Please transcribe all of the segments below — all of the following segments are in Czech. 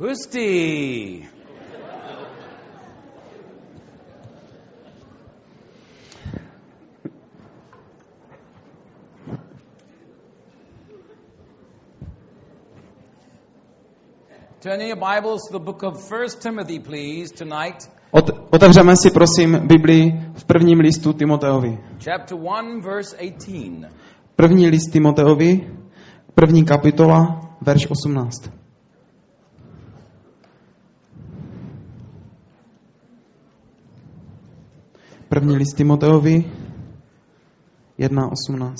Husti. Turn in your Bibles to the book of 1 Timothy, please, tonight. Ot, otevřeme si prosím Biblii v prvním listu Timoteovi. Chapter 1, verse 18. První list Timoteovi, první kapitola, verš 18. První list Timoteovi, 1.18.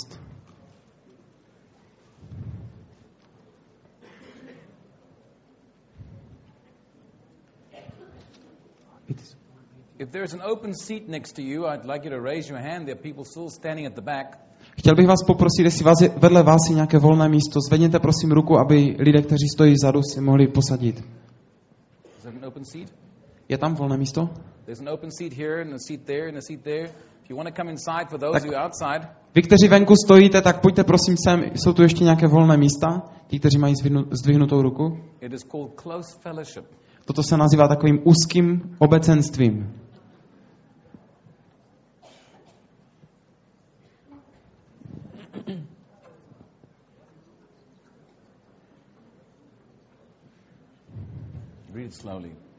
If there's an open seat next to you, I'd like you to raise your hand. There are people still standing at the back. Chtěl bych vás poprosit, jestli vás je, vedle vás je nějaké volné místo, zvedněte prosím ruku, aby lidé, kteří stojí vzadu, si mohli posadit. Je tam volné místo? There's an open seat here and a seat there and a seat there. If you want to come inside, for those who are outside, Vy, kteří venku stojíte, tak pojďte prosím sem. Jsou tu ještě nějaké volné místa? Ti, kteří mají zdvihnu- zdvihnutou ruku? it is called close fellowship. Toto se nazývá takovým úzkým obecenstvím. Read slowly.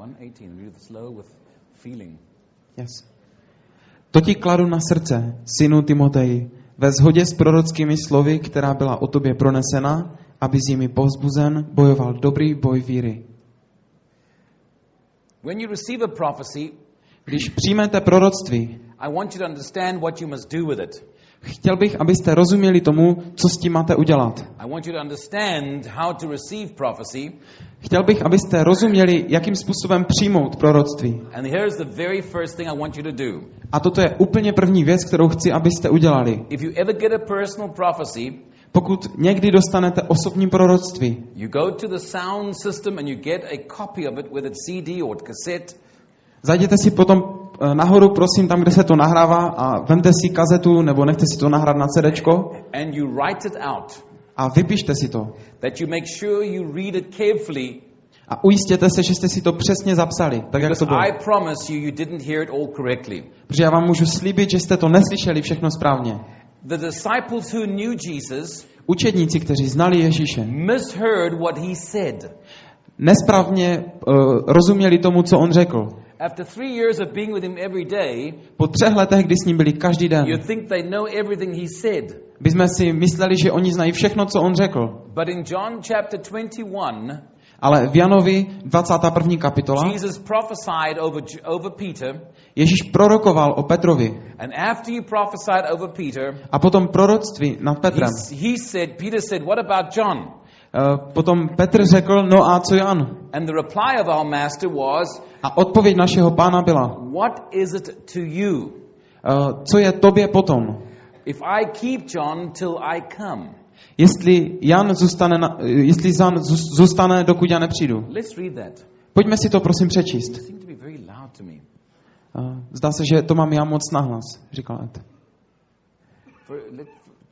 118. Read it slow with feeling. Yes. To ti kladu na srdce, synu Timoteji, ve shodě s prorockými slovy, která byla o tobě pronesena, aby s nimi povzbuzen bojoval dobrý boj víry. When you receive a prophecy, Když přijmete proroctví, I want you to understand what you must do with it. Chtěl bych, abyste rozuměli tomu, co s tím máte udělat. Chtěl bych, abyste rozuměli, jakým způsobem přijmout proroctví. A toto je úplně první věc, kterou chci, abyste udělali. Pokud někdy dostanete osobní proroctví, you go to the sound system and you get a copy of it, whether it's CD or cassette, zajděte si potom nahoru, prosím, tam, kde se to nahrává a vemte si kazetu nebo nechte si to nahrát na CDčko and you write it out. a vypište si to. That you make sure you read it carefully, A ujistěte se, že jste si to přesně zapsali, tak jak to bylo. I promise you, you didn't hear it all correctly. Protože já vám můžu slíbit, že jste to neslyšeli všechno správně. The disciples who knew Jesus Učedníci, kteří znali Ježíše, misheard what he said. nesprávně uh, rozuměli tomu, co on řekl. After three years of being with him every day, Po třech letech, kdy s ním byli každý den, you think they know everything he said. bychom si mysleli, že oni znají všechno, co on řekl. But in John chapter 21, Ale v Janovi 21. kapitola Jesus prophesied over, over Peter, Ježíš prorokoval o Petrovi. and after he prophesied over Peter, A potom proroctví nad he, Petrem. he said, Peter said, What about John? Eh, Potom Petr řekl, no a co Jan? And the reply of our master was, A odpověď našeho pána byla, What is it to you eh, co je tobě potom? if I keep John till I come? Jestli Jan zůstane, na, eh, jestli Jan zůs- zůstane, dokud já nepřijdu. Let's read that. Pojďme si to prosím přečíst. Zdá se, že to mám já moc nahlas, říkal Ed.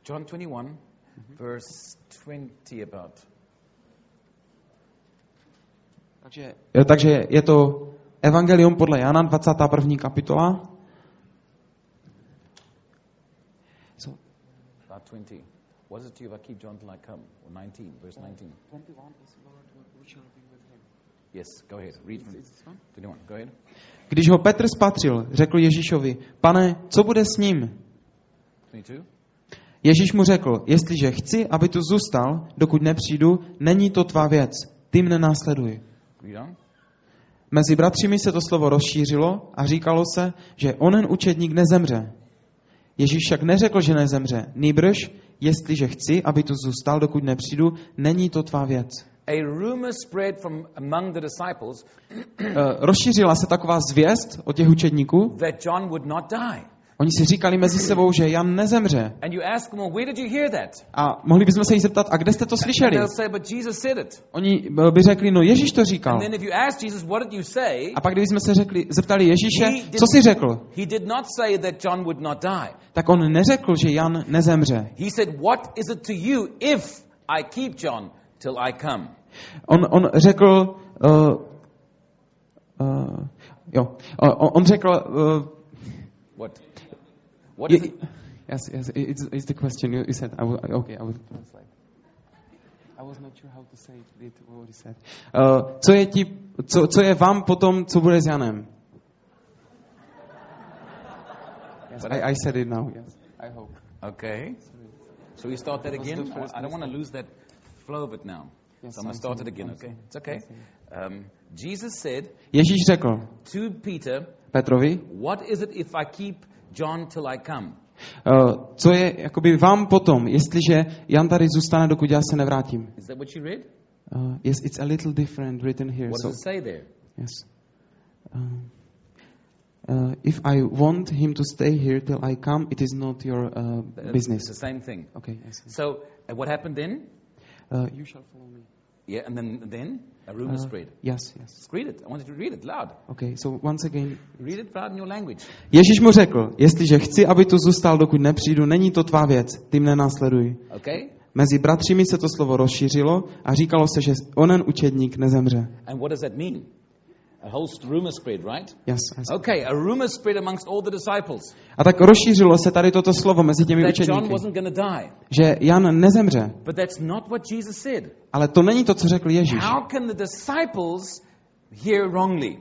John 21, verse 20 about. Takže, takže je to Evangelium podle Jana, 21. kapitola. So, About 20. What is it to you if I keep John till I come? Or 19, verse 19. Yes, go ahead. Read from 21. Go ahead. Když ho Petr spatřil, řekl Ježíšovi, pane, co bude s ním? 22. Ježíš mu řekl, jestliže chci, aby tu zůstal, dokud nepřijdu, není to tvá věc. Ty mne následuj. Mezi bratřími se to slovo rozšířilo a říkalo se, že onen učedník nezemře. Ježíš však neřekl, že nezemře. Nýbrž, jestliže chci, aby tu zůstal, dokud nepřijdu, není to tvá věc. A rumor spread from among the disciples Eh, Rozšířila se taková zvěst od těch učedníků. that John would not die. Oni si říkali mezi sebou, že Jan nezemře. A mohli bychom se jí zeptat, a kde jste to slyšeli? Oni by řekli, no Ježíš to říkal. A pak, kdybychom se řekli, zeptali Ježíše, co jsi řekl? Tak on neřekl, že Jan nezemře. On, on řekl, uh, uh, jo, on, on řekl, uh, What? What is je, it? yes, yes, it's, it's the question you, you said. I will, okay, I will translate. I was not sure how to say it, what he said. Uh, co je ti, co, co je vám potom, co bude s Janem? Yes, I, I said it now, yes. I hope. Okay. So we start that That again? I don't want to lose that flow of it now. Yes, so I'm going to start it again, okay? It's okay. Um, Jesus said Ježíš řekl to Peter, Petrovi, What is it if I keep John till I come? uh, co je jakoby vám potom, jestliže Jan tady zůstane, dokud já se nevrátím. Is that what you read? Uh, yes, it's a little different written here. What so, does it say there? yes. Um, uh, if I want him to stay here till I come, it is not your uh, Uh, It's the same thing. Okay. So uh, what happened then? Uh, you shall follow me. Yeah, and then then a rumor Uh, spread. yes, yes. Just read it. I wanted to read it loud. Okay, so once again, Read it loud in your language. Ježíš mu řekl, jestliže chci, aby tu zůstal, dokud nepřijdu, není to tvá věc, ty mne následuj. Okay? Mezi bratřími se to slovo rozšířilo a říkalo se, že onen učedník nezemře. And what does that mean? A whole st- rumor spread, right? Yes, yes. Okay, a rumor spread amongst all the disciples A tak rozšířilo se tady toto slovo mezi těmi that John učedníky, wasn't to die. že Jan nezemře. But that's not what Jesus said. Ale to není to, co řekl Ježíš. How can the disciples hear wrongly?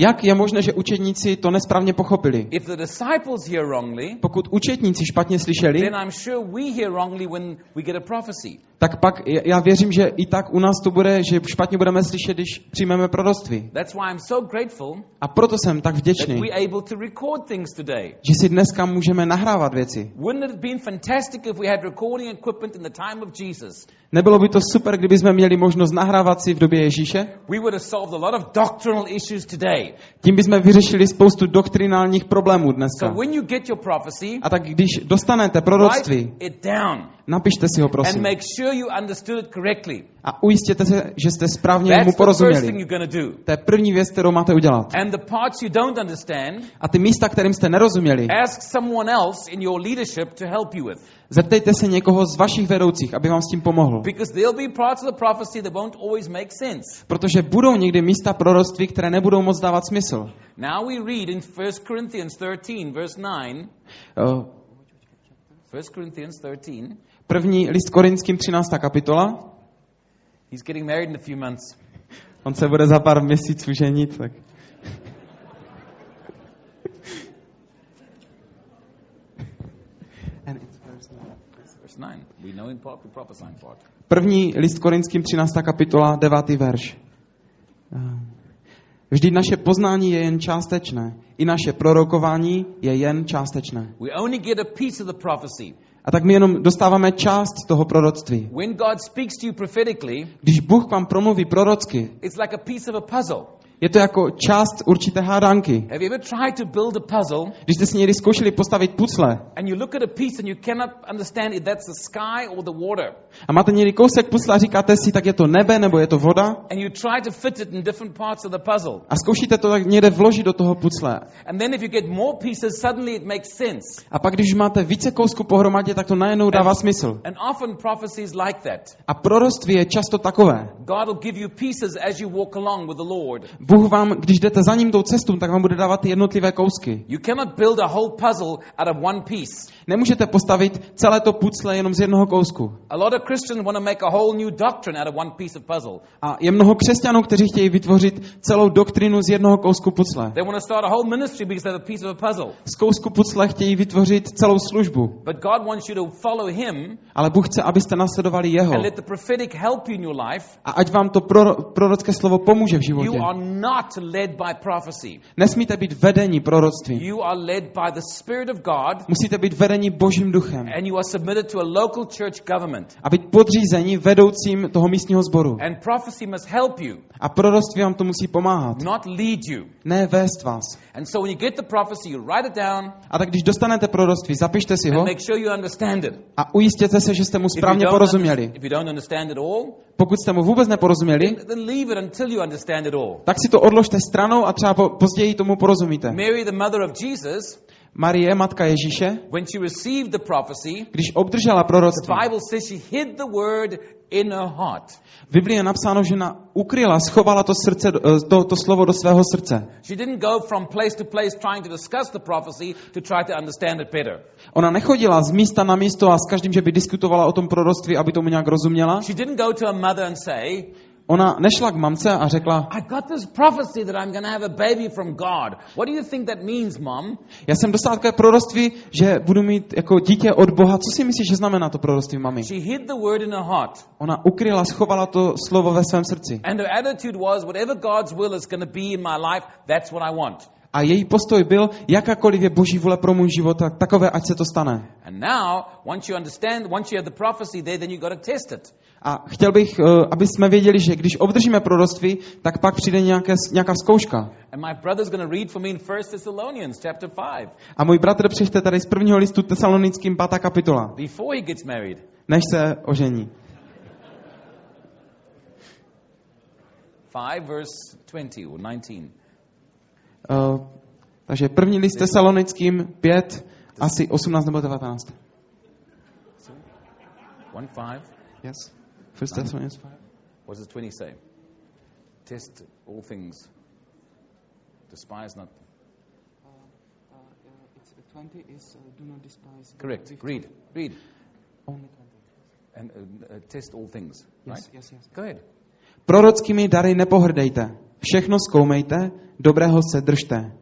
Jak je možné, že učedníci to nesprávně pochopili? If the disciples hear wrongly, Pokud učedníci špatně slyšeli, then I'm sure we hear wrongly when we get a prophecy. tak pak já věřím, že i tak u nás to bude, že špatně budeme slyšet, když přijmeme proroctví. That's why I'm so grateful A proto jsem tak that vděčný, we're able to record things today. že si dneska můžeme nahrávat věci. Wouldn't it have been fantastic if we had recording equipment in the time of Jesus? Nebylo by to super, kdyby jsme měli možnost nahrávat si v době Ježíše? We would have solved a lot of doctrinal issues today. Tím bychom vyřešili spoustu doktrinálních problémů So dneska. when you get your prophecy, A tak když dostanete proroctví, it down napište si ho and prosím. make sure you understood it correctly. A ujistěte se, že jste správně mu That's thing porozuměli. to je první věc, kterou máte udělat. And the parts you don't understand, A ty místa, kterým jste nerozuměli, ask someone else in your leadership to help you with. zeptejte se někoho z vašich vedoucích, aby vám s tím pomohl. Protože budou někdy místa proroctví, které nebudou moc dávat smysl. Now we read in 1 Corinthians 13, verse 9. Uh, 1 Corinthians 13. První list Korinským 13. kapitola. He's getting married in a few months. On se bude za pár měsíců ženit, tak... And it's verse nine. Verse 9. We know in part, we prophesy in part. První list Korinským 13. kapitola, 9. verš. Eh, Vždyť naše poznání je jen částečné. I naše prorokování je jen částečné. We only get a piece of the prophecy. A tak my jenom dostáváme část toho proroctví. When God speaks to you prophetically, Když Bůh vám promluví prorocky, it's like a piece of a puzzle. Je to jako část určité hádanky. Have you ever tried to build a puzzle Když jste si někdy zkoušeli postavit pucle and you look at a piece and you cannot understand if that's the sky or the water? a máte někdy kousek pucle a říkáte si, tak je to nebe nebo je to voda And you try to fit it in different parts of the puzzle. a zkoušíte to tak někde vložit do toho pucle. And then if you get more pieces, suddenly it makes sense. A pak, když máte více kousků pohromadě, tak to najednou dává smysl. And often prophecy is like that. A proroctví je často takové. God will give you pieces as you walk along with the Lord. Bůh vám, když jdete za ním tou cestou, tak vám bude dávat ty jednotlivé kousky. You cannot build a whole puzzle out of one piece. Nemůžete postavit celé to pucle jenom z jednoho kousku. A lot of Christians want to make a whole new doctrine out of one piece of puzzle. A je mnoho křesťanů, kteří chtějí vytvořit celou doktrinu z jednoho kousku pucle. They want to start a whole ministry because they have a piece of a puzzle. Z kousku pucle chtějí vytvořit celou službu. But God wants you to follow Him Ale Bůh chce, abyste nasledovali jeho. and let the prophetic help you in your life. A ať vám to proro, prorocké slovo pomůže v You životě. are not led by prophecy. Nesmíte být vedení proroctví. You are led by the Spirit of God Musíte být vedení Božím duchem. and you are submitted to a local church government. A být podřízení vedoucím toho místního sboru. And prophecy must help you, A proroctví vám to musí pomáhat. not lead you. Ne vést vás. And so when you get the prophecy, you write it down A tak když dostanete proroctví, zapište si ho and make sure you understand it. a ujistěte se, že jste mu správně porozuměli. if you don't understand it all, Pokud jste mu vůbec neporozuměli, then leave it until you understand it all. tak si to odložte stranou a třeba po, později tomu porozumíte. Mary, the mother of Jesus, Marie, matka Ježíše, when she received the prophecy, když obdržela the proroctví, Bible says she hid the word in her heart. v Biblii je napsáno, že na, ukryla, schovala to, srdce, eh, to, to slovo do svého srdce. She didn't go from place to place trying to discuss the prophecy to try to understand it better. Ona nechodila z místa na místo a s každým, že by diskutovala o tom proroctví, aby tomu nějak rozuměla. She didn't go to her mother and say, Ona nešla k mamce a řekla, I got this prophecy that I'm going to have a baby from God. What do you think that means, mom? já jsem dostala takové proroctví, že budu mít jako dítě od Boha. Co si myslíš, že znamená to proroctví, mami? She hid the word in her heart. Ona ukryla, schovala to slovo ve svém srdci. And her attitude was, whatever God's will is going to be in my life, that's what I want. A její postoj byl, jakákoliv je boží vůle pro můj život, tak takové, ať se to stane. And now, once you understand, once you have the prophecy there, then you got to test it. A chtěl bych, eh, aby jsme věděli, že když obdržíme proroctví, tak pak přijde nějaké, nějaká zkouška. And my brother's going to read for me in 1 Thessalonians chapter 5, A můj bratr přečte tady z prvního listu tesalonickým 5. kapitola, než se ožení. 5 verse 20 or 19. Uh, takže první list tesalonickým 5, asi 18 nebo 19. 1 5. Yes. First Thessalonians 5. What does 20 say? Test all things. Despise not. Correct. Read. Read. And uh, uh, test all things. Right? Go ahead. Prorockými dary nepohrdejte. Všechno zkoumejte, dobrého se držte.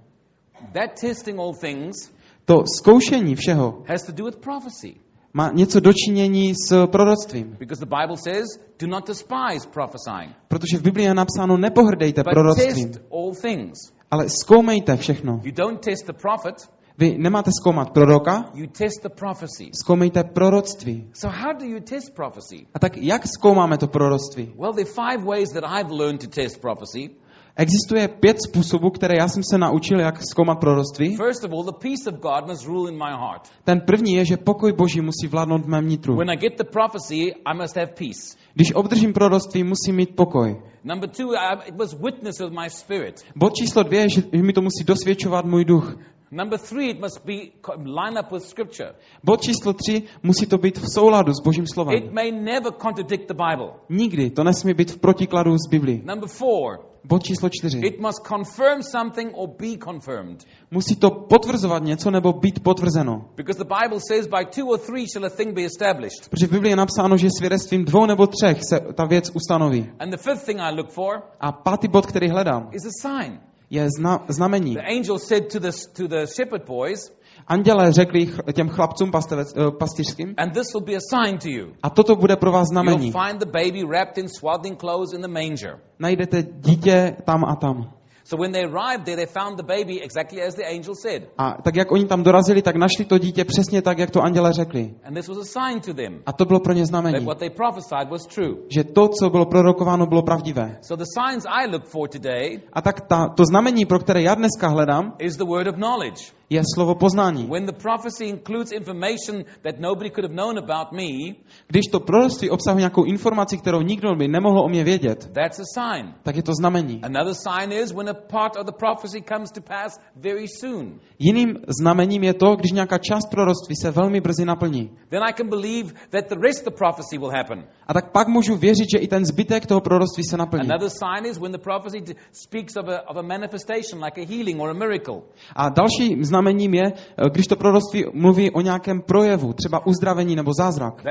That testing all things To zkoušení všeho has to do with prophecy. Má něco dočinění s proroctvím. Because the Bible says, do not despise prophesying, Protože v Biblii je napsáno, nepohrdejte but proroctvím, test all things. ale zkoumejte všechno. You don't test the prophet, Vy nemáte zkoumat proroka, you test the prophecy. zkoumejte proroctví. So how do you test prophecy? A tak jak zkoumáme to proroctví? Well, there are five ways that I've learned to test prophecy. Existuje pět způsobů, které já jsem se naučil, jak zkoumat proroctví. First of all, the peace of God must rule in my heart. Ten první je, že pokoj Boží musí vládnout v mém nitru. When I get the prophecy, I must have peace. Když obdržím proroctví, musím mít pokoj. Number two, I, it was witness of my spirit. Bod číslo dvě je, že mi to musí dosvědčovat můj duch. Number three, it must be line up with Scripture. Bod číslo tři, musí to být v souladu s Božím slovem. It may never contradict the Bible. Nikdy to nesmí být v protikladu s Biblí. Number four, Bod číslo čtyři. it must confirm something or be confirmed. Musí to potvrzovat něco nebo být potvrzeno. Because the Bible says, by two or three shall a thing be established. Protože v Biblii je napsáno, že svědectvím dvou nebo třech se ta věc ustanoví. And the fifth thing I look for A pátý bod, který hledám, is a sign. je zna, znamení. The angel said to the, to the shepherd boys, Anděle řekli těm chlapcům pastevec, eh, pastýřským, and this will be a sign to you. a toto bude pro vás znamení. You'll find the baby wrapped in swaddling clothes in the manger. Najdete dítě tam a tam. So when they arrived there, they found the baby exactly as the angel said. A tak jak oni tam dorazili, tak našli to dítě přesně tak, jak to anděle řekli. And this was a sign to them A to bylo pro ně that znamení, what they prophesied was true. že to, co bylo prorokováno, bylo pravdivé. So the signs I look for today A tak ta, to znamení, pro které já dneska hledám, is the word of knowledge. Je slovo poznání. When the prophecy includes information that nobody could have known about me, Když to proroctví obsahuje nějakou informaci, kterou nikdo by nemohl o mě vědět, that's a sign. tak je to znamení. Another sign is when a part of the prophecy comes to pass very soon. Jiným znamením je to, když nějaká část proroctví se velmi brzy naplní. Then I can believe that the rest of the prophecy will happen. A tak pak můžu věřit, že i ten zbytek toho proroctví se naplní. Another sign is when the prophecy speaks of a, of a manifestation, like a healing or a miracle. A další znamením je, eh, když to proroctví mluví o nějakém projevu, třeba uzdravení nebo zázrak.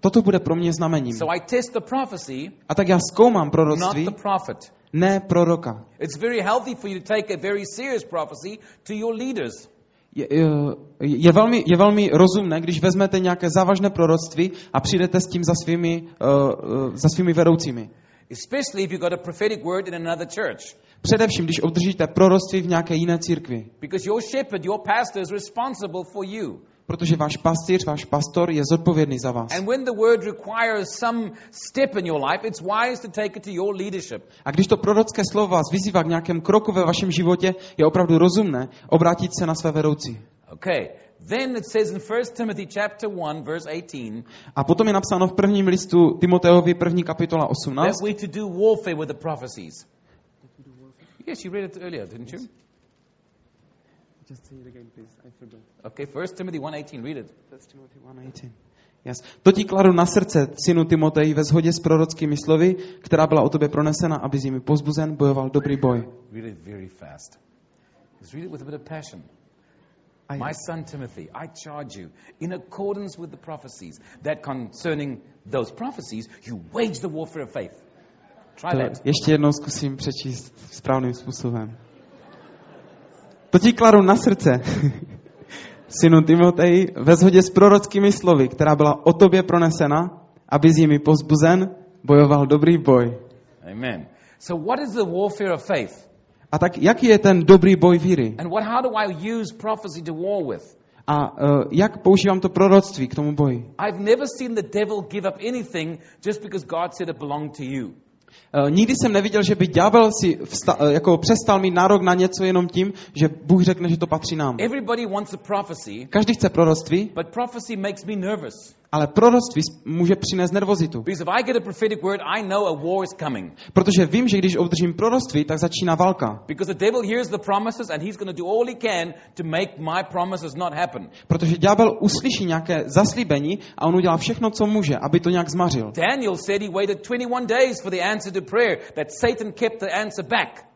Toto bude pro mě znamením. A tak já zkoumám proroctví, ne proroka. Je, je, je, velmi, je velmi rozumné, když vezmete nějaké závažné proroctví a přijdete s tím za svými, uh, uh, za svými vedoucími. Especially if you got a prophetic word in another church. Především, když obdržíte proroctví v nějaké jiné církvi. Because your shepherd, your pastor is responsible for you. Protože váš pastýř, váš pastor je zodpovědný za vás. And when the word requires some step in your life, it's wise to take it to your leadership. A když to prorocké slovo vás vyzývá k nějakém kroku ve vašem životě, je opravdu rozumné obrátit se na své vedoucí. Okay. Then it says in 1 Timothy chapter 1 verse 18 A potom je napsáno v prvním listu Timoteovi, první kapitola 18, that we to do warfare with the prophecies. Yes, you read it earlier, didn't you? Okay, 1 Timothy 1.18, read it. Yes. To ti kladu na srdce, synu Timotej, ve shodě s prorockými slovy, která byla o tobě pronesena, aby jimi pozbuzen bojoval dobrý boj. Read it very fast. Just read it with a bit of passion. A My son Timothy, I charge you, in accordance with the prophecies, that concerning those prophecies, you wage the warfare of faith. Try to that. ještě jednou zkusím přečíst správným způsobem. To ti kladu na srdce, synu Timotej, ve shodě s prorockými slovy, která byla o tobě pronesena, aby z jimi pozbuzen bojoval dobrý boj. Amen. So, what is the warfare of faith? A tak jaký je ten dobrý boj víry? And what, how do I use prophecy to war with? A uh, jak používám to proroctví k tomu boji? I've never seen the devil give up anything just because God said it belonged to you. Uh, nikdy jsem neviděl, že by ďábel si vsta- uh, jako přestal mít nárok na něco jenom tím, že Bůh řekne, že to patří nám. Everybody wants a prophecy, Každý chce proroctví, but prophecy makes me nervous. Ale proroctví může přinést nervozitu. Because if I get a prophetic word, I know a war is coming. Protože vím, že když obdržím proroctví, tak začíná válka. Because the devil hears the promises and he's going to do all he can to make my promises not happen. Protože ďábel uslyší nějaké zaslíbení a on udělá všechno, co může, aby to nějak zmařil. Daniel said he waited 21 days for the answer to prayer, that Satan kept the answer back.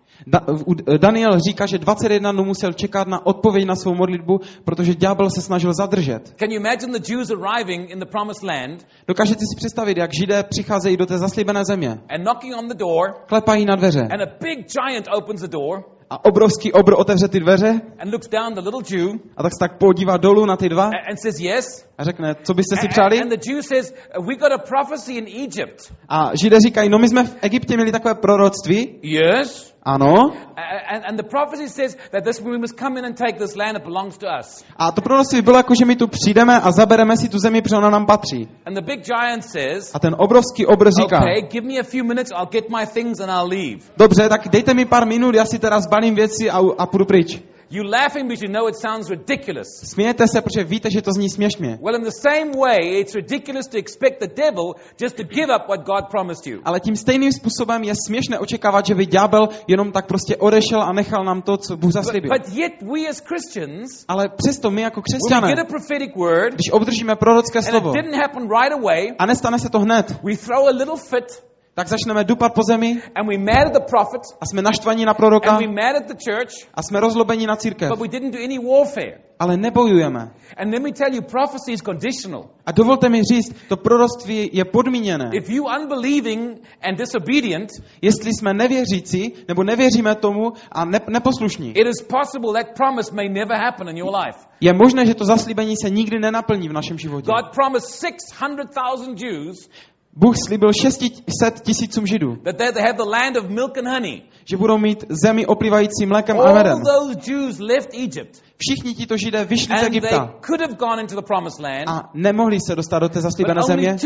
U, Daniel říká, že 21 dnů musel čekat na odpověď na svou modlitbu, protože ďábel se snažil zadržet. Can you imagine the Jews arriving in the promised land Dokážete si představit, jak židé přicházejí do té zaslíbené země. and knocking on the door, Klepají na dveře and a big giant opens the door a obrovský obr otevře ty dveře and looks down the little Jew a tak se tak podívá dolů na ty dva a- and says, Yes. a řekne, co byste si přáli? And the Jew says, We got a prophecy in Egypt. A židé říkají, no my jsme v Egyptě měli takové proroctví. Yes. Ano. A- And, and the prophecy says that this we must come in and take this land, it belongs to us. A to proroctví bylo jako, že my tu přijdeme a zabereme si tu zemi, protože ona nám patří. And the big giant says, A ten obrovský obr říká, Okay, give me a few minutes, I'll get my things and I'll leave. dobře, tak dejte mi pár minut, já si teda zbalím věci a, a půjdu pryč. You laughing because you know it sounds ridiculous. Smějete se, protože víte, že to zní směšně. Well, in the same way, it's ridiculous to expect the devil just to give up what God promised you. Ale tím stejným způsobem je směšné očekávat, že by ďábel jenom tak prostě odešel a nechal nám to, co Bůh But, zaslíbil. but yet, we as Christians, Ale přesto my jako when we křesťané, get a prophetic word, když obdržíme prorocké and it slovo didn't happen right away, a nestane se to hned, we throw a little fit, tak začneme dupat po zemi and we mad at the prophet, a jsme naštvaní na proroka and we mad at the church, a jsme rozlobení na církev. but we didn't do any warfare. Ale nebojujeme. And let me tell you, prophecy is conditional. A dovolte mi říct, to proroctví je podmíněné. If you unbelieving and disobedient, Jestli jsme nevěřící, nebo nevěříme tomu a ne, neposlušní, it is possible that promise may never happen in your life. je možné, že to zaslíbení se nikdy nenaplní v našem životě. God promised 600,000 Jews Bůh slíbil 600 tisícům židů, that they have the land of milk and honey. že budou mít zemi oplývající mlékem a All medem. those Jews left Egypt, Všichni tito židé vyšli z Egypta could have gone into the promised land, a nemohli se dostat do té zaslíbené země,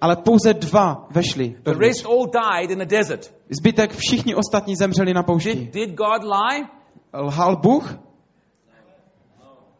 ale pouze dva vešli. The dovnitř. rest all died in the desert. Zbytek všichni ostatní zemřeli na poušti. Did, did God lie? Lhal Bůh,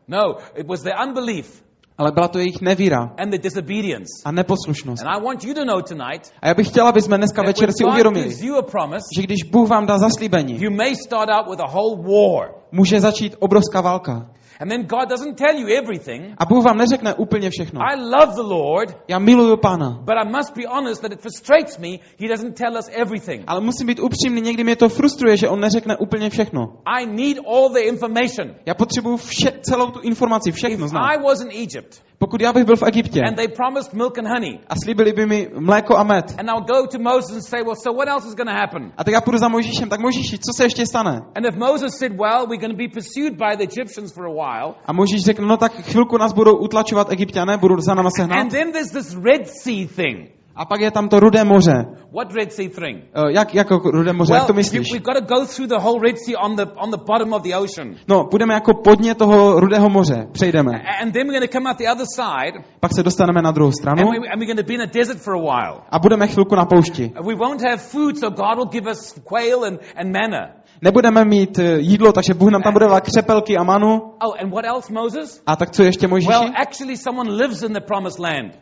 No, it was their unbelief ale byla to jejich nevíra and their disobedience. a neposlušnost. And I want you to know tonight A já bych chtěla, aby jsme dneska večer si uvědomili, promise, že když Bůh vám dá zaslíbení, you may start out with a whole war. může začít obrovská válka. And then God doesn't tell you everything. A Bůh vám neřekne úplně všechno. I love the Lord, Já miluju Pána, but I must be honest that it frustrates me. He doesn't tell us everything. ale musím být upřímný, někdy mě to frustruje, že on neřekne úplně všechno. I need all the information. Já potřebuju vše, celou tu informaci, všechno znát. I was in Egypt Pokud já bych byl v Egyptě and they promised milk and honey, a slíbili by mi mléko a med, and I'll go to Moses and say, Well, so what else is going to happen? a tak já půjdu za Mojžíšem, tak Mojžíši, co se ještě stane? And if Moses said, Well, we're going to be pursued by the Egyptians for a while, A Mojžíš řekne, no tak chvilku nás budou utlačovat egyptiané, budou za náma sehnat. and then there's this Red Sea thing. A pak je tam to rudé moře. What Red Sea thing? Eh, Jak, jako rudé moře, jak Well, to you- myslíš? we've got to go through the whole Red Sea on the, on the bottom of the ocean. No, půjdeme jako podně toho rudého moře, přejdeme. And then we're going to come out the other side, Pak se dostaneme na druhou stranu and, we, and we're going to be in a desert for a while. a budeme chvilku na poušti. We won't have food, so God will give us quail and, and manna. Nebudeme mít eh, jídlo, takže Bůh nám tam bude dát křepelky a manu. Oh, and what else, Moses? A tak co ještě Mojžíši? Well, actually, someone lives in the promised land.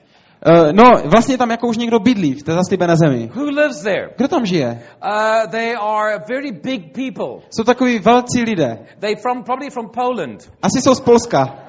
Uh, no, vlastně tam jako už někdo bydlí v té zaslíbené zemi. Who lives there? Kdo tam žije? Uh, they are very big people. Jsou takový velcí lidé. They from probably from Poland. Asi jsou z Polska.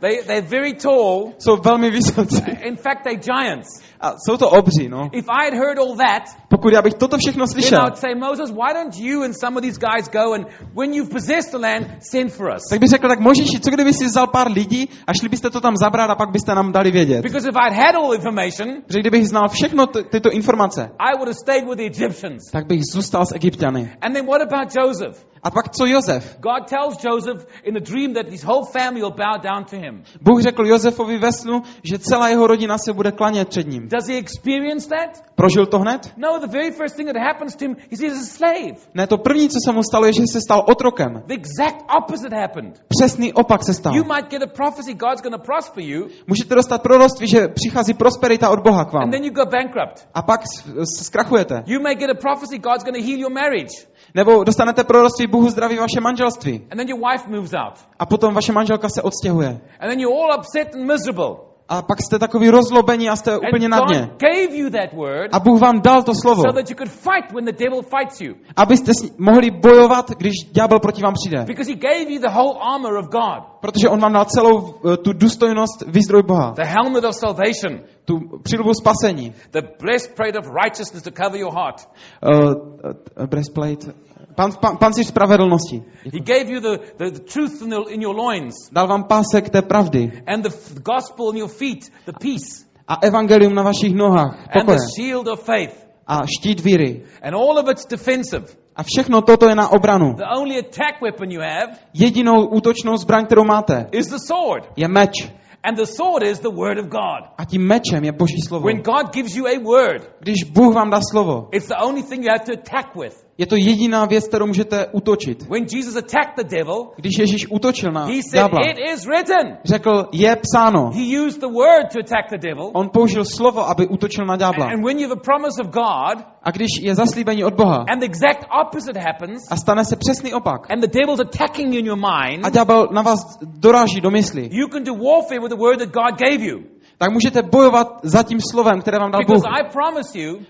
They they're very tall. Jsou velmi vysocí. In fact, they're giants. A jsou to obří, no. If I had heard all that, Pokud já bych toto všechno then slyšel, I'd say, Moses, why don't you and some of these guys go and when you've possessed the land, send for us? tak bych řekl, tak Možíši, co kdyby si vzal pár lidí a šli byste to tam zabrat a pak byste nám dali vědět. Because if I'd had all information, Že kdybych znal všechno t- tyto informace, I would have stayed with the Egyptians. tak bych zůstal s Egyptiany. And then what about Joseph? A pak co Jozef? God tells Joseph in a dream that his whole family will bow down to him. Bůh řekl Josefovi ve snu, že celá jeho rodina se bude klanět před ním. Does he experience that? Prožil to hned? No, the very first thing that happens to him is he's a slave. Ne, to první, co se mu stalo, je, že se stal otrokem. The exact opposite happened. Přesný opak se stal. You might get a prophecy God's going to prosper you, Můžete dostat proroctví, že přichází prosperita od Boha k vám. and then you go bankrupt. A pak zkrachujete. You may get a prophecy God's going to heal your marriage, Nebo dostanete proroctví, Bůh zdraví vaše manželství. and then your wife moves out. A potom vaše manželka se odstěhuje. And then you're all upset and miserable. A pak jste takový rozlobení a jste úplně na dně. A Bůh vám dal to slovo, abyste mohli bojovat, když ďábel proti vám přijde. Protože on vám dal celou eh, tu důstojnost, výzdroj Boha, tu přilbu spasení, the breastplate of righteousness to cover your heart. uh, uh, breastplate, pan, pan, pancíř spravedlnosti. He gave you the, the, the truth in, the, in your loins Dal vám pásek té pravdy and the gospel in your feet, the peace, a evangelium na vašich nohách, and pokoje the shield of faith. a štít víry. And all of it's defensive. A všechno toto je na obranu. The only attack weapon you have Jedinou útočnou zbraň, kterou máte, is the sword. je meč. And the sword is the word of God. A tím mečem je Boží slovo. When God gives you a word, Když Bůh vám dá slovo, it's the only thing you have to attack with. Je to jediná věc, kterou můžete útočit. When Jesus attacked the devil, Když Ježíš útočil na he said, ďábla, It is written. řekl, je psáno. He used the word to attack the devil. On použil slovo, aby útočil na ďábla. And when you have a promise of God, A když je zaslíbení od Boha and the exact opposite happens, a stane se přesný opak and the devil's attacking you in your mind, a ďábel na vás doráží do mysli, you can do warfare with the word that God gave you. Tak můžete bojovat za tím slovem, které vám dal Bůh.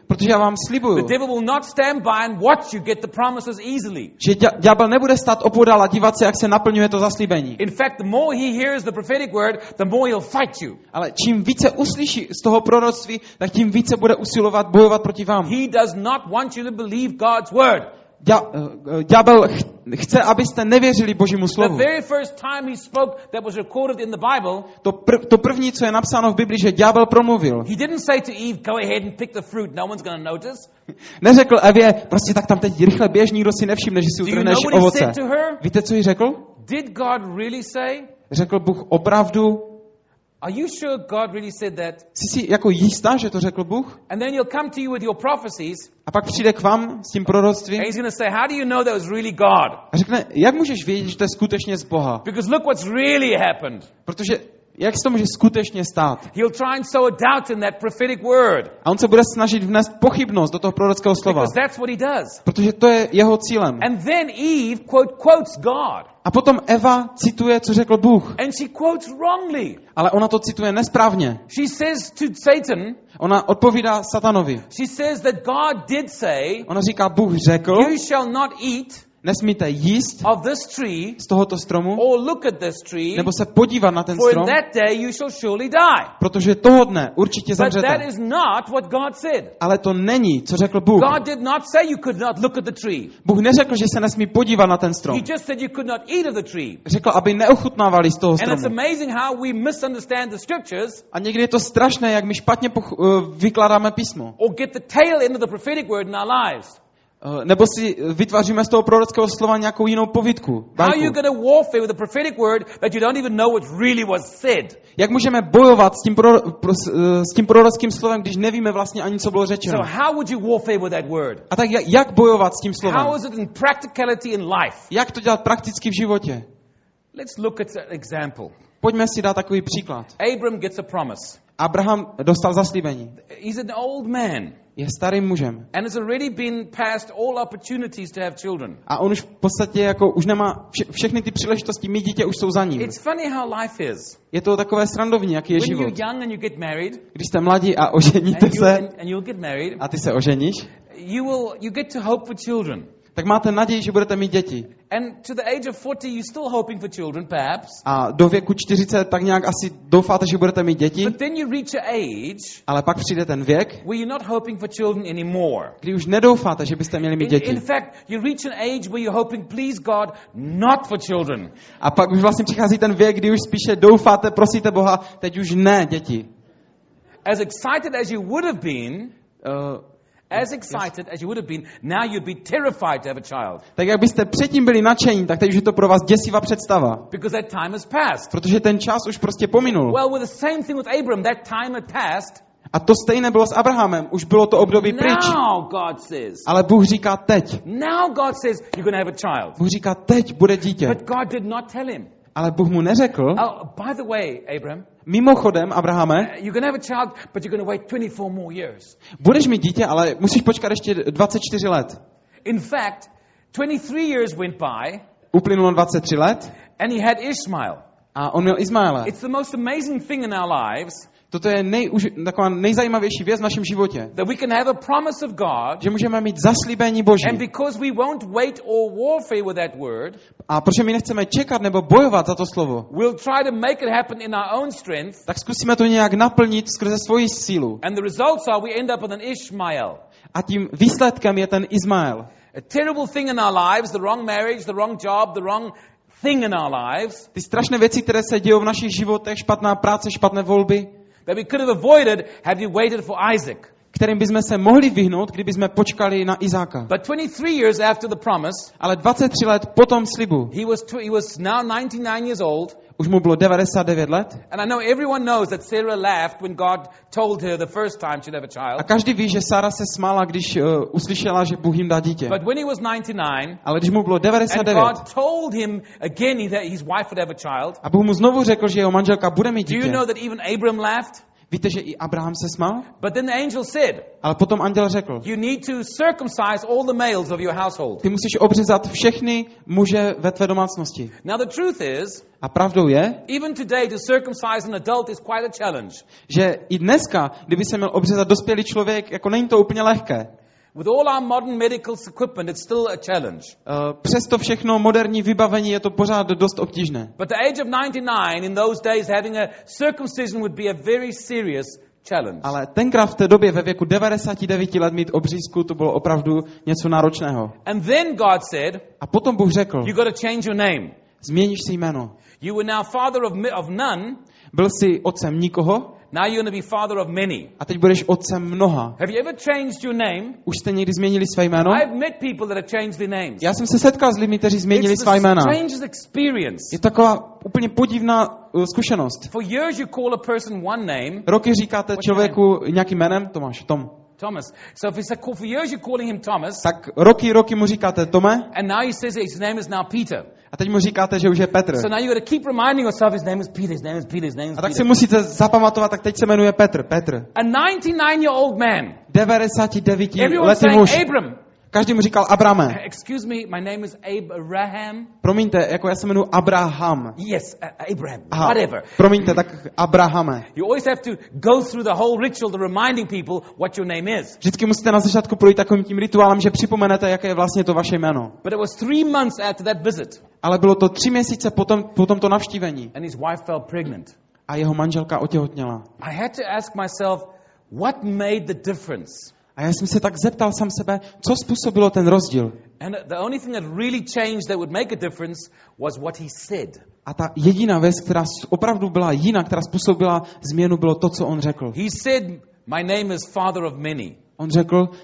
Protože já vám slibuju, že ďábel nebude stát opodál a dívat se, jak se naplňuje to zaslíbení. In fact, the more he hears the prophetic word, the more he'll fight you. Ale čím více uslyší z toho proroctví, tak tím více bude usilovat bojovat proti vám. He does not want you to believe God's word. Dě, eh, ďábel ch- chce, abyste nevěřili Božímu The slovu. very first time he spoke that was recorded in the Bible, To, pr- to první, co je napsáno v Bibli, že ďábel promluvil. he didn't say to Eve, Go ahead and pick the fruit, no one's going to notice. Neřekl Evě, prostě tak tam teď rychle běž, nikdo si nevšimne, že si utrhneš ovoce. Víte, co jí řekl? Did God really say? Řekl Bůh opravdu, Are you sure God really said that? jsi si jako jistá, že to řekl Bůh? And then he'll come to you with your prophecies, A pak přijde k vám s tím proroctvím and he's going to say, How do you know that was really God? a řekne, jak můžeš vědět, že to je skutečně z Boha? Because look what's really happened. Protože jak se to může skutečně stát? He'll try and sow a doubt in that prophetic word. A on se bude snažit vnést pochybnost do toho prorockého slova. Because that's what he does. Protože to je jeho cílem. And then Eve quote, quotes God. A potom Eva cituje, co řekl Bůh. And she quotes wrongly. Ale ona to cituje nesprávně. She says to Satan, Ona odpovídá satanovi. she says that God did say, Ona říká, Bůh řekl, You shall not eat nesmíte jíst of this tree z tohoto stromu, or look at this tree, nebo se podívat na ten for strom, that day you shall surely die. protože toho dne určitě But that zemřete. is not what God said. Ale to není, co řekl Bůh. God did not say you could not look at the tree. Bůh neřekl, že se nesmí podívat na ten strom. He just said you could not eat of the tree. Řekl, aby neochutnávali z toho And it's stromu. amazing how we misunderstand the scriptures A někdy je to strašné, jak my špatně poch- uh, vykládáme písmo. or get the tail end of the prophetic word in our lives. Uh, Nebo si vytváříme z toho prorockého slova nějakou jinou povídku. Jak můžeme bojovat s tím, pro, pro, s, tím prorockým slovem, když nevíme vlastně ani, co bylo řečeno? So how would you warfare with that word? A tak jak, jak bojovat s tím slovem? How is it in practicality in life? Jak to dělat prakticky v životě? Let's look at an example. Pojďme si dát takový příklad. Abram gets a promise. Abraham dostal zaslíbení. He's an old man. Je starým mužem. And has already been past all opportunities to have children. A on už v podstatě jako už nemá vše, všechny ty příležitosti mít dítě už jsou za ním. It's funny how life is. Je to takové srandovní, jaký je When život. you're young and you get married, Když jste mladí a oženíte and, you, se and, and you'll get married, a ty se oženíš, you will you get to hope for children. tak máte naději, že budete mít děti. And to the age of 40, you're still hoping for children, perhaps. A do věku 40 tak nějak asi doufáte, že budete mít děti, But then you reach an age ale pak přijde ten věk, where you're not hoping for children anymore. kdy už nedoufáte, že byste měli mít In, děti. in fact, you reach an age where you're hoping, please God, not for children. A pak už vlastně přichází ten věk, kdy už spíše doufáte, prosíte Boha, teď už ne děti. As excited as you would have been, Uh, as excited as you would have been, now you'd be terrified to have a child tak jak byste předtím byli nadšení, tak teď už je to pro vás děsivá představa. because that time has passed. Protože ten čas už prostě pominul. Well, with the same thing with Abram, that time had passed. A to stejné bylo s Abrahamem. Už bylo to období pryč. Now God says, Ale Bůh říká teď. now God says you're have a child. Bůh říká teď bude dítě. But God did not tell him. Ale Bůh mu neřekl, Oh, by the way, Abram, mimochodem, Abrahame, you're going to have a child, but you're to wait 24 more years. budeš mít dítě, ale musíš počkat ještě 24 let. In fact, 23 years went by, Uplynulo 23 let and he had Ishmael. a on měl Izmaele. It's the most amazing thing in our lives Toto je nej, už, taková nejzajímavější věc v našem životě. that we can have a promise of God, Že můžeme mít zaslíbení Boží. and because we won't wait or warfare with that word, A protože my nechceme čekat nebo bojovat za to slovo, we'll try to make it happen in our own strength, tak zkusíme to nějak naplnit skrze svoji sílu. and the results are we end up with an Ishmael. A tím výsledkem je ten Izmael. A terrible thing in our lives, the wrong marriage, the wrong job, the wrong thing in our lives Ty strašné věci, které se dějou v našich životech, špatná práce, špatné volby, that we could have avoided had we waited for Isaac. kterým bychom se mohli vyhnout, kdyby jsme počkali na Izáka. But 23 years after the promise, Ale 23 let po tom slibu, he was, he was now 99 years old. Už mu bylo 99 let, And I know everyone knows that Sarah laughed when God told her the first time she'd have a a každý ví, že Sara se smála, když uh, uslyšela, že Bůh jim dá dítě. But when he was 99, Ale když mu bylo and 99 God told him again that his wife would have a child, a Bůh mu znovu řekl, že jeho manželka bude mít do you dítě, know that even Abram laughed? Víte, že i Abraham se smál? But then the angel said, Ale potom anděl řekl, You need to circumcise all the males of your household. ty musíš obřezat všechny muže ve tvé domácnosti. Now, the truth is, A pravdou je, even today, to circumcise an adult is quite a challenge. že i dneska, kdyby se měl obřezat dospělý člověk, jako není to úplně lehké. With all our modern medical equipment, it's still a challenge. Uh, Přesto všechno moderní vybavení je to pořád dost obtížné. But the age of 99, in those days, having a circumcision would be a very serious challenge. Ale tenkrát v té době ve věku 99 let mít obřízku, to bylo opravdu něco náročného. And then God said, A potom Bůh řekl, You got to change your name. změníš si jméno. You were now father of, of none, Byl jsi otcem nikoho now you're going to be father of many. a teď budeš otcem mnoha. Have you ever changed your name? Už jste někdy změnili své jméno? I've met people that have changed their names. Já jsem se setkal s lidmi, kteří změnili It's svá jména. experience. Je taková úplně podivná uh, zkušenost. For years, you call a person one name, Roky říkáte člověku nějakým jménem, Tomáš, Tom. Thomas. So if it's a, for years, you're calling him Thomas, Tak roky, roky mu říkáte Tome and now he says his name is now Peter. a teď mu říkáte, že už je Petr. So now you got to keep reminding yourself his name is Peter, his name is Peter, his name is A tak si Peter. musíte zapamatovat, tak teď se jmenuje Petr. Petr. A 99 year old man. 99 Everyone's letý saying muž. Abram. Každý mu říkal Abrame. Excuse me, my name is Abraham. Promiňte, jako já se jmenuji Abraham. Yes, uh, Abraham. Aha, Whatever. promiňte, tak Abrahame. You always have to go through the whole ritual to reminding people what your name is. Vždycky musíte na začátku projít takovým tím rituálem, že připomenete, jaké je vlastně to vaše jméno. But it was three months after that visit, Ale bylo to tři měsíce po, tom, po tomto navštívení and his wife fell pregnant. a jeho manželka otěhotněla. I had to ask myself, what made the difference? A já jsem se tak zeptal sám sebe, co způsobilo ten rozdíl. And the only thing that really changed that would make a difference was what he said. A ta jediná věc, která opravdu byla jiná, která způsobila změnu, bylo to, co on řekl. He said, My name is Father of many. On řekl, "Eh,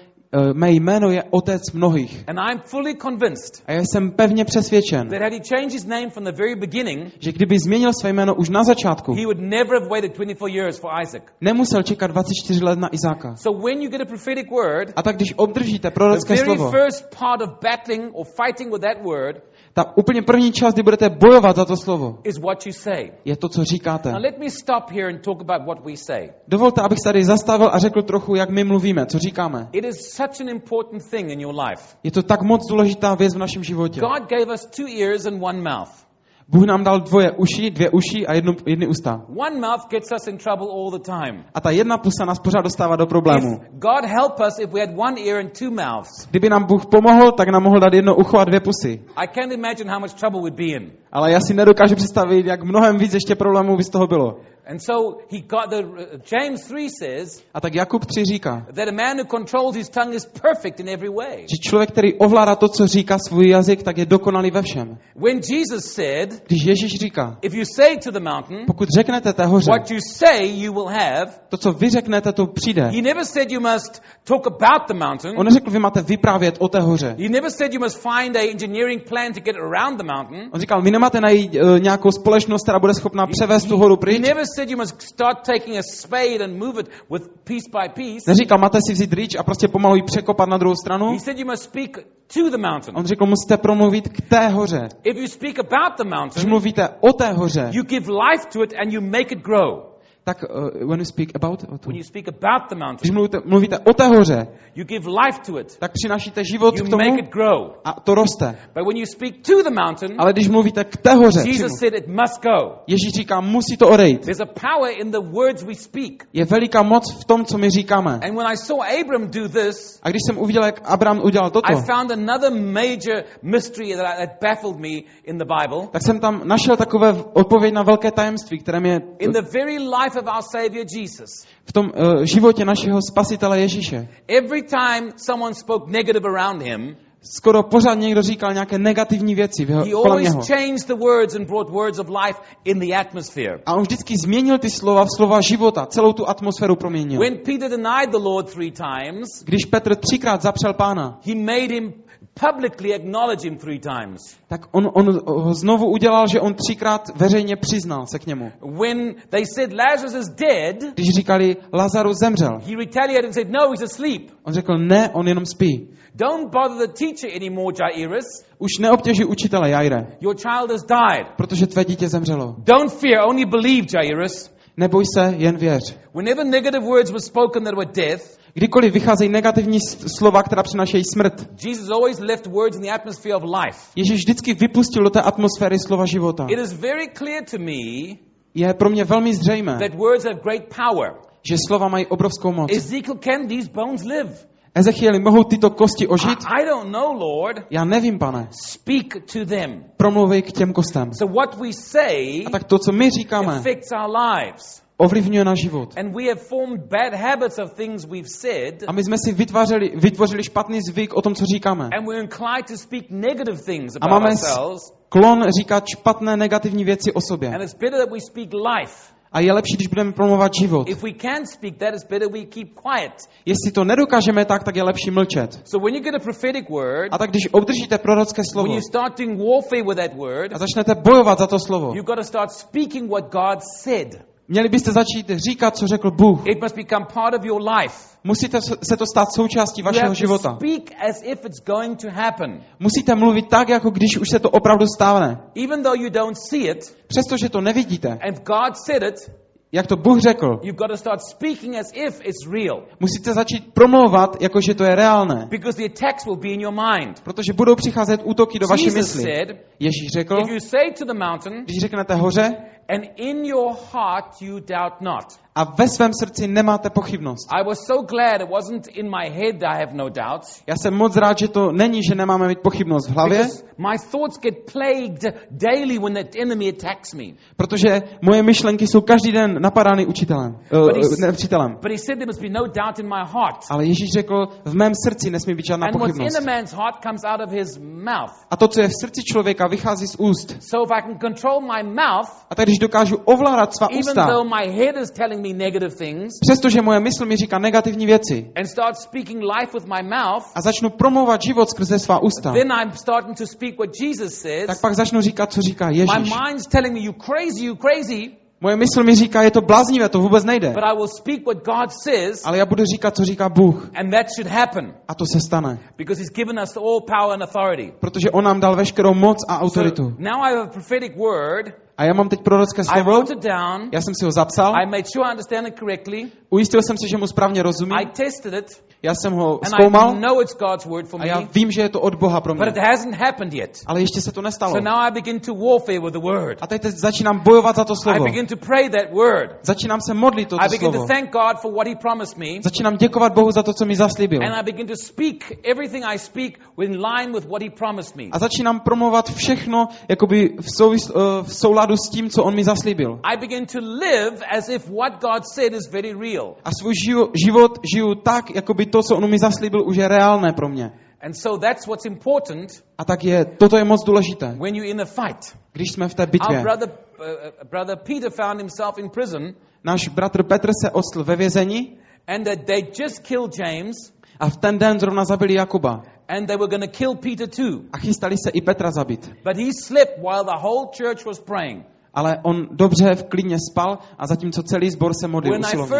mé jméno je otec mnohých. And I'm fully convinced A já jsem pevně přesvědčen, that had he changed his name from the very beginning, že kdyby změnil své jméno už na začátku, he would never have waited 24 years for Isaac. nemusel čekat 24 let na Izáka. So when you get a prophetic word, A tak když obdržíte the prorocké very slovo, first part of battling or fighting with that word Ta úplně první část, kdy budete bojovat za to slovo, is what you say. je to, co říkáte. Now let me stop here and talk about what we say. Dovolte, abych se tady zastavil a řekl trochu, jak my mluvíme, co říkáme. It is such an important thing in your life. Je to tak moc důležitá věc v našem životě. God gave us two ears and one mouth. Bůh nám dal dvoje uši, dvě uši a jednu, jedny ústa. One mouth gets us in trouble all the time. A ta jedna pusa nás pořád dostává do problému. God help us if we had one ear and two mouths. Kdyby nám Bůh pomohl, tak nám mohl dát jedno ucho a dvě pusy. I can't imagine how much trouble we'd be in. Ale já si nedokážu představit, jak mnohem víc ještě problémů by z toho bylo. And so he got the James 3 says A tak Jakub 3 říká, that a man who controls his tongue is perfect in every way. že člověk, který ovládá to, co říká svůj jazyk, tak je dokonalý ve všem. When Jesus said, Když Ježíš říká, if you say to the mountain, pokud řeknete té hoře, what you say you will have, to, co vy řeknete, to přijde. he never said you must talk about the mountain. On neřekl, vy máte vyprávět o té hoře. He never said you must find a engineering plan to get around the mountain. On říkal, vy nemáte najít uh, nějakou společnost, která bude schopná převést tu horu He pryč. never said you must start taking a spade and move it with piece by piece. Neříkal, máte si vzít rýč a prostě pomalu ji překopat na druhou stranu. He said you must speak to the mountain. On řekl, musíte promluvit k té hoře. If you speak about the Když mountain, mluvíte o té hoře, you give life to it and you make it grow. Tak uh, when you speak about, o When you speak about the když mountain, mluvíte, mluvíte o té hoře, you give life to it. tak přinášíte život You k tomu make it grow. a to roste. But when you speak to the mountain, Ale když mluvíte k té hoře, přímo, Jesus said it must go. Ježíš říká, musí to odejít. There's a power in the words we speak. Je veliká moc v tom, co my říkáme. And when I saw Abram do this, A když jsem uviděl, jak Abraham udělal toto, I found another major mystery that, that baffled me in the Bible. tak jsem tam našel takové odpověď na velké tajemství, které mě In the very life of our Savior Jesus, v tom uh, životě našeho spasitele Ježíše. every time someone spoke negative around him, Skoro pořád někdo říkal nějaké negativní věci kolem always něho. changed the words and brought words of life in the atmosphere. A on vždycky změnil ty slova v slova života, celou tu atmosféru proměnil. When Peter denied the Lord three times, Když Petr třikrát zapřel pána, he made him publicly acknowledge him three times. tak on, on ho znovu udělal, že on třikrát veřejně přiznal se k němu. When they said Lazarus is dead, Když říkali, Lazarus zemřel, he retaliated and said, No, he's asleep. on řekl, ne, on jenom spí. Don't bother the teacher anymore, Jairus. Už neobtěžuj učitele Jaire, Your child has died. protože tvé dítě zemřelo. Don't fear, only believe, Jairus. Neboj se, jen věř. Whenever negative words were spoken that were death, Kdykoliv vycházejí negativní slova, která přinášejí smrt, Jesus always left words in the atmosphere of life. Ježíš vždycky vypustil do té atmosféry slova života. It is very clear to me Je pro mě velmi zřejmé, that words have great power. že slova mají obrovskou moc. Ezekiel, can these bones live? Ezechieli, mohou tyto kosti ožít? I, I don't know, Lord. Já nevím, pane. Speak to them. Promluvej k těm kostem. So what we say A tak to, co my říkáme, affects our lives. ovlivňuje náš život. And we have formed bad habits of things we've said, A my jsme si vytvářeli, vytvořili špatný zvyk o tom, co říkáme. and we're inclined to speak negative things A about máme ourselves. klon říkat špatné negativní věci o sobě. And it's better that we speak life. A je lepší, když budeme promluvat život. If we can speak that, it's better we keep quiet. Jestli to nedokážeme tak, tak je lepší mlčet. So when you get a prophetic word, A tak když obdržíte prorocké when slovo you start doing warfare with that word, a začnete bojovat za to slovo, you've got to start speaking what God said. Měli byste začít říkat, co řekl Bůh. It must become part of your life. Musíte se to stát součástí vašeho života. speak as if it's going to happen. Musíte mluvit tak, jako když už se to opravdu stane. Even though you don't see it, Přestože to nevidíte, and God said it, jak to Bůh řekl, you've got to start speaking as if it's real. musíte začít promlouvat, jako že to je reálné. Because the attacks will be in your mind. Protože budou přicházet útoky do vaší mysli. Ježíš řekl, if you say to the mountain, když řeknete hoře and in your heart you doubt not. A ve svém srdci nemáte pochybnost. I was so glad it wasn't in my head I have no doubts. Já jsem moc rád, že to není, že nemáme mít pochybnost v hlavě, Because my thoughts get plagued daily when the enemy attacks me. protože moje myšlenky jsou každý den napadány učitelem, But he's- uh, nepřítelem. But he said there must be no doubt in my heart. Ale Ježíš řekl, v mém srdci nesmí být žádná And what's in pochybnost. a man's heart comes out of his mouth. A to, co je v srdci člověka, vychází z úst. So if I can control my mouth, A tak když dokážu ovládat svá even ústa, though my head is telling me negative things, přestože moje mysl mi říká negativní věci, and start speaking life with my mouth, a začnu promlouvat život skrze svá ústa, then I'm starting to speak what Jesus says. tak pak začnu říkat, co říká My Ježíš. mind's telling me, you crazy, you crazy. Moje mysl mi říká, je to bláznivé, to vůbec nejde. But I will speak what God says, Ale já budu říkat, co říká Bůh. and that should happen A to se stane. because He's given us all power and authority. Protože on nám dal veškerou moc a So autoritu. now I have a prophetic word. A já mám teď prorocké I slovo, wrote it down. já jsem si ho zapsal, I made sure I understand it correctly. ujistil jsem se, že mu správně I rozumím, tested it, já jsem ho zkoumal a já vím, že je to od Boha pro but it mě. hasn't happened yet. Ale ještě se to nestalo. A teď začínám bojovat za to slovo. Začínám se modlit toto slovo. Začínám děkovat Bohu za to, co mi zaslíbil. A začínám promovat všechno jakoby v, souvis, eh, v souladu s tím, co on mi zaslíbil. I begin to live as if what God said is very real. A svůj živo, život žiju tak, jakoby to, co on mi zaslíbil, už je reálné pro mě. And so that's what's important A tak je, toto je moc důležité, when you're in a fight. když jsme v té Our bitvě. brother, uh, uh, brother Peter found himself in prison, Náš bratr Petr se odstl ve vězení and that they just killed James, a v ten den zrovna zabili Jakuba. and they were going to kill Peter too. A chystali se i Petra zabít. But he slept while the whole church was praying. Ale on dobře v klidně spal a zatímco celý sbor se modlil usilovně.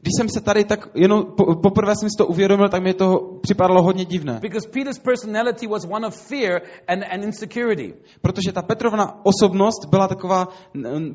Když jsem se tady tak, jenom po, poprvé jsem si to uvědomil, tak mi to připadalo hodně divné. because Peter's personality was one of fear and, and insecurity. Protože ta Petrovna osobnost byla taková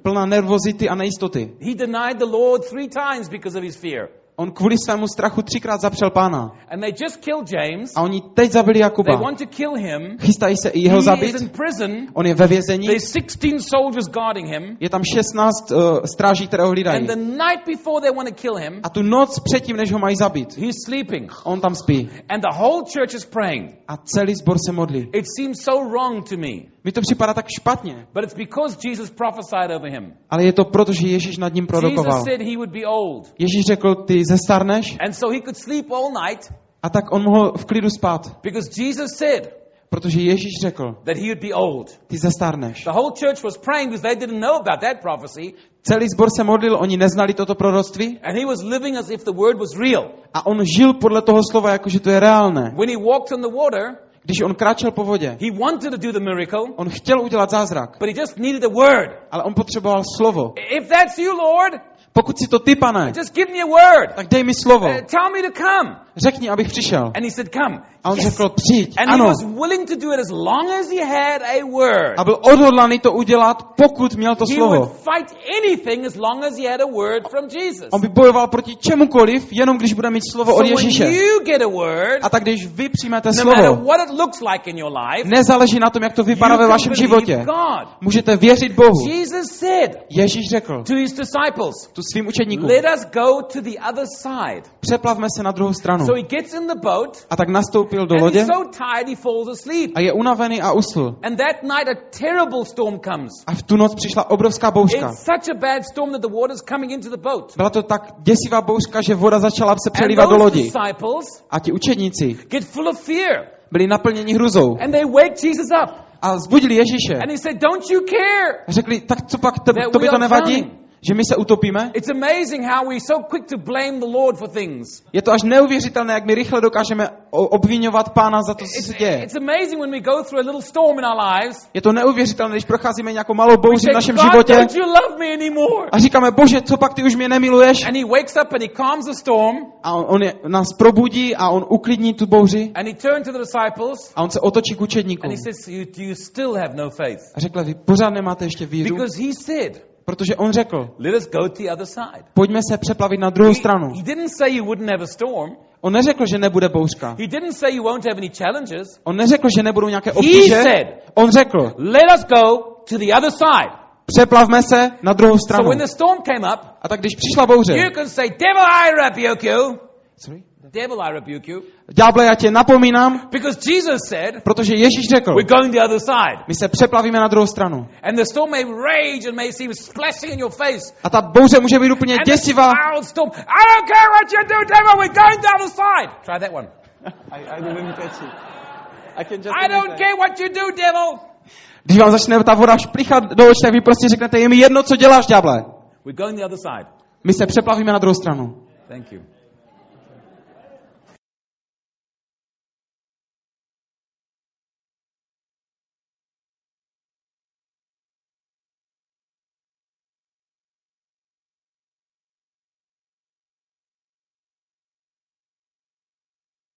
plná nervozity a nejistoty. He denied the Lord three times because of his fear. On kvůli svému strachu třikrát zapřel pána. And they just killed James. A oni teď zabili They Jakuba. want to kill him. Chystají se i He jeho is zabít. in prison. On je ve vězení. There's 16 soldiers guarding him. Je tam 16 uh, stráží, které ho hlídají. And the night before they want to kill him, A tu noc předtím, než ho mají zabít, he's sleeping. on tam spí. And the whole church is praying. A celý sbor se modlí. It seems so wrong to me. Mi to připadá tak špatně. But it's because Jesus prophesied over him. Ale je to proto, že Ježíš nad ním Jesus prorokoval. said he would be old. Ježíš řekl, ty zestarneš And so he could sleep all night a tak on mohl v klidu spát. because Jesus said Protože Ježíš řekl, that he would be old. ty zestarneš. The whole church was praying because they didn't know about that prophecy. Celý sbor se modlil, oni neznali toto proroctví And he was living as if the word was real. a on žil podle toho slova, jakože to je reálné. When he walked on the water, Když on kráčel po vodě, he wanted to do the miracle, on chtěl udělat zázrak, but he just needed a word. ale on potřeboval slovo. If that's you, Lord, Pokud si to ty, pane, just give me a word. tak dej mi slovo. Uh, tell me to come. Řekni, abych přišel. And he said, Come. A on Yes. řekl, přijď. And he Ano. was willing to do it as long as he had a word. A byl odhodlaný to udělat, pokud měl to He would slovo. fight anything as long as he had a word from Jesus. On by bojoval proti čemukoliv, jenom když bude mít slovo So od when Ježíše. you get a word, A tak když vy přijmete no slovo, what it looks like in your life, nezáleží na tom, jak to vypadá ve vašem životě. God. Můžete věřit Bohu. Jesus said Ježíš řekl to his disciples, tu svým učedníkům, Let us go to the other side. přeplavme se na druhou stranu. So he gets in the boat, A tak nastoupil do and lodě he's so tired he falls asleep. a je unavený a usl. And that night a terrible storm comes. A v tu noc přišla obrovská bouřka. It's such a bad storm that the water's coming into the boat. Byla to tak děsivá bouřka, že voda začala se přelívat do lodi. disciples A ti učedníci get full of fear. byli naplněni hruzou And they wake Jesus up. a zbudili Ježíše. And he said, Don't you care? A řekli, tak co pak, to, to by to nevadí? drowning. Že my se utopíme? It's amazing how we're so quick to blame the Lord for things. Je to až neuvěřitelné, jak my rychle dokážeme obvinovat pána za to, co se děje. it's amazing when we go through a little storm in our lives. Je to neuvěřitelné, když procházíme nějakou malou We bouři v našem životě don't you love me anymore? a říkáme, bože, co pak ty už mě nemiluješ? And he wakes up and he calms the storm A on, on je, nás probudí a on uklidní tu bouři and he turns to the disciples a on se otočí k učedníkům and he says, you, you still have no faith? a řekl, vy pořád nemáte ještě víru, Because he said, protože on řekl, Let us go to the other side. pojďme se přeplavit na druhou He, stranu. he didn't say you wouldn't have a storm. On neřekl, že nebude bouřka. He didn't say you won't have any challenges. On neřekl, že nebudou nějaké He obtíže. said, On řekl, Let us go to the other side. přeplavme se na druhou So stranu. when the storm came up, A tak když přišla bouře, you can say, Devil, I rebuke you. Sorry? Devil, I rebuke you. ďáble, já tě napomínám, Because Jesus said, protože Ježíš řekl, We're going the other side. my se přeplavíme na druhou stranu. And the storm may rage and may seem splashing in your face. A ta bouře může být úplně And the děsivá. wild storm, I don't care what you do, devil, we're going the other side. Try that one. I, I didn't catch it. I can just I don't care what you do, devil. Když vám začne ta voda šplichat do očí, tak vy prostě řeknete, je mi jedno, co děláš, ďáble. We're going the other side. My se přeplavíme na druhou stranu. Thank you.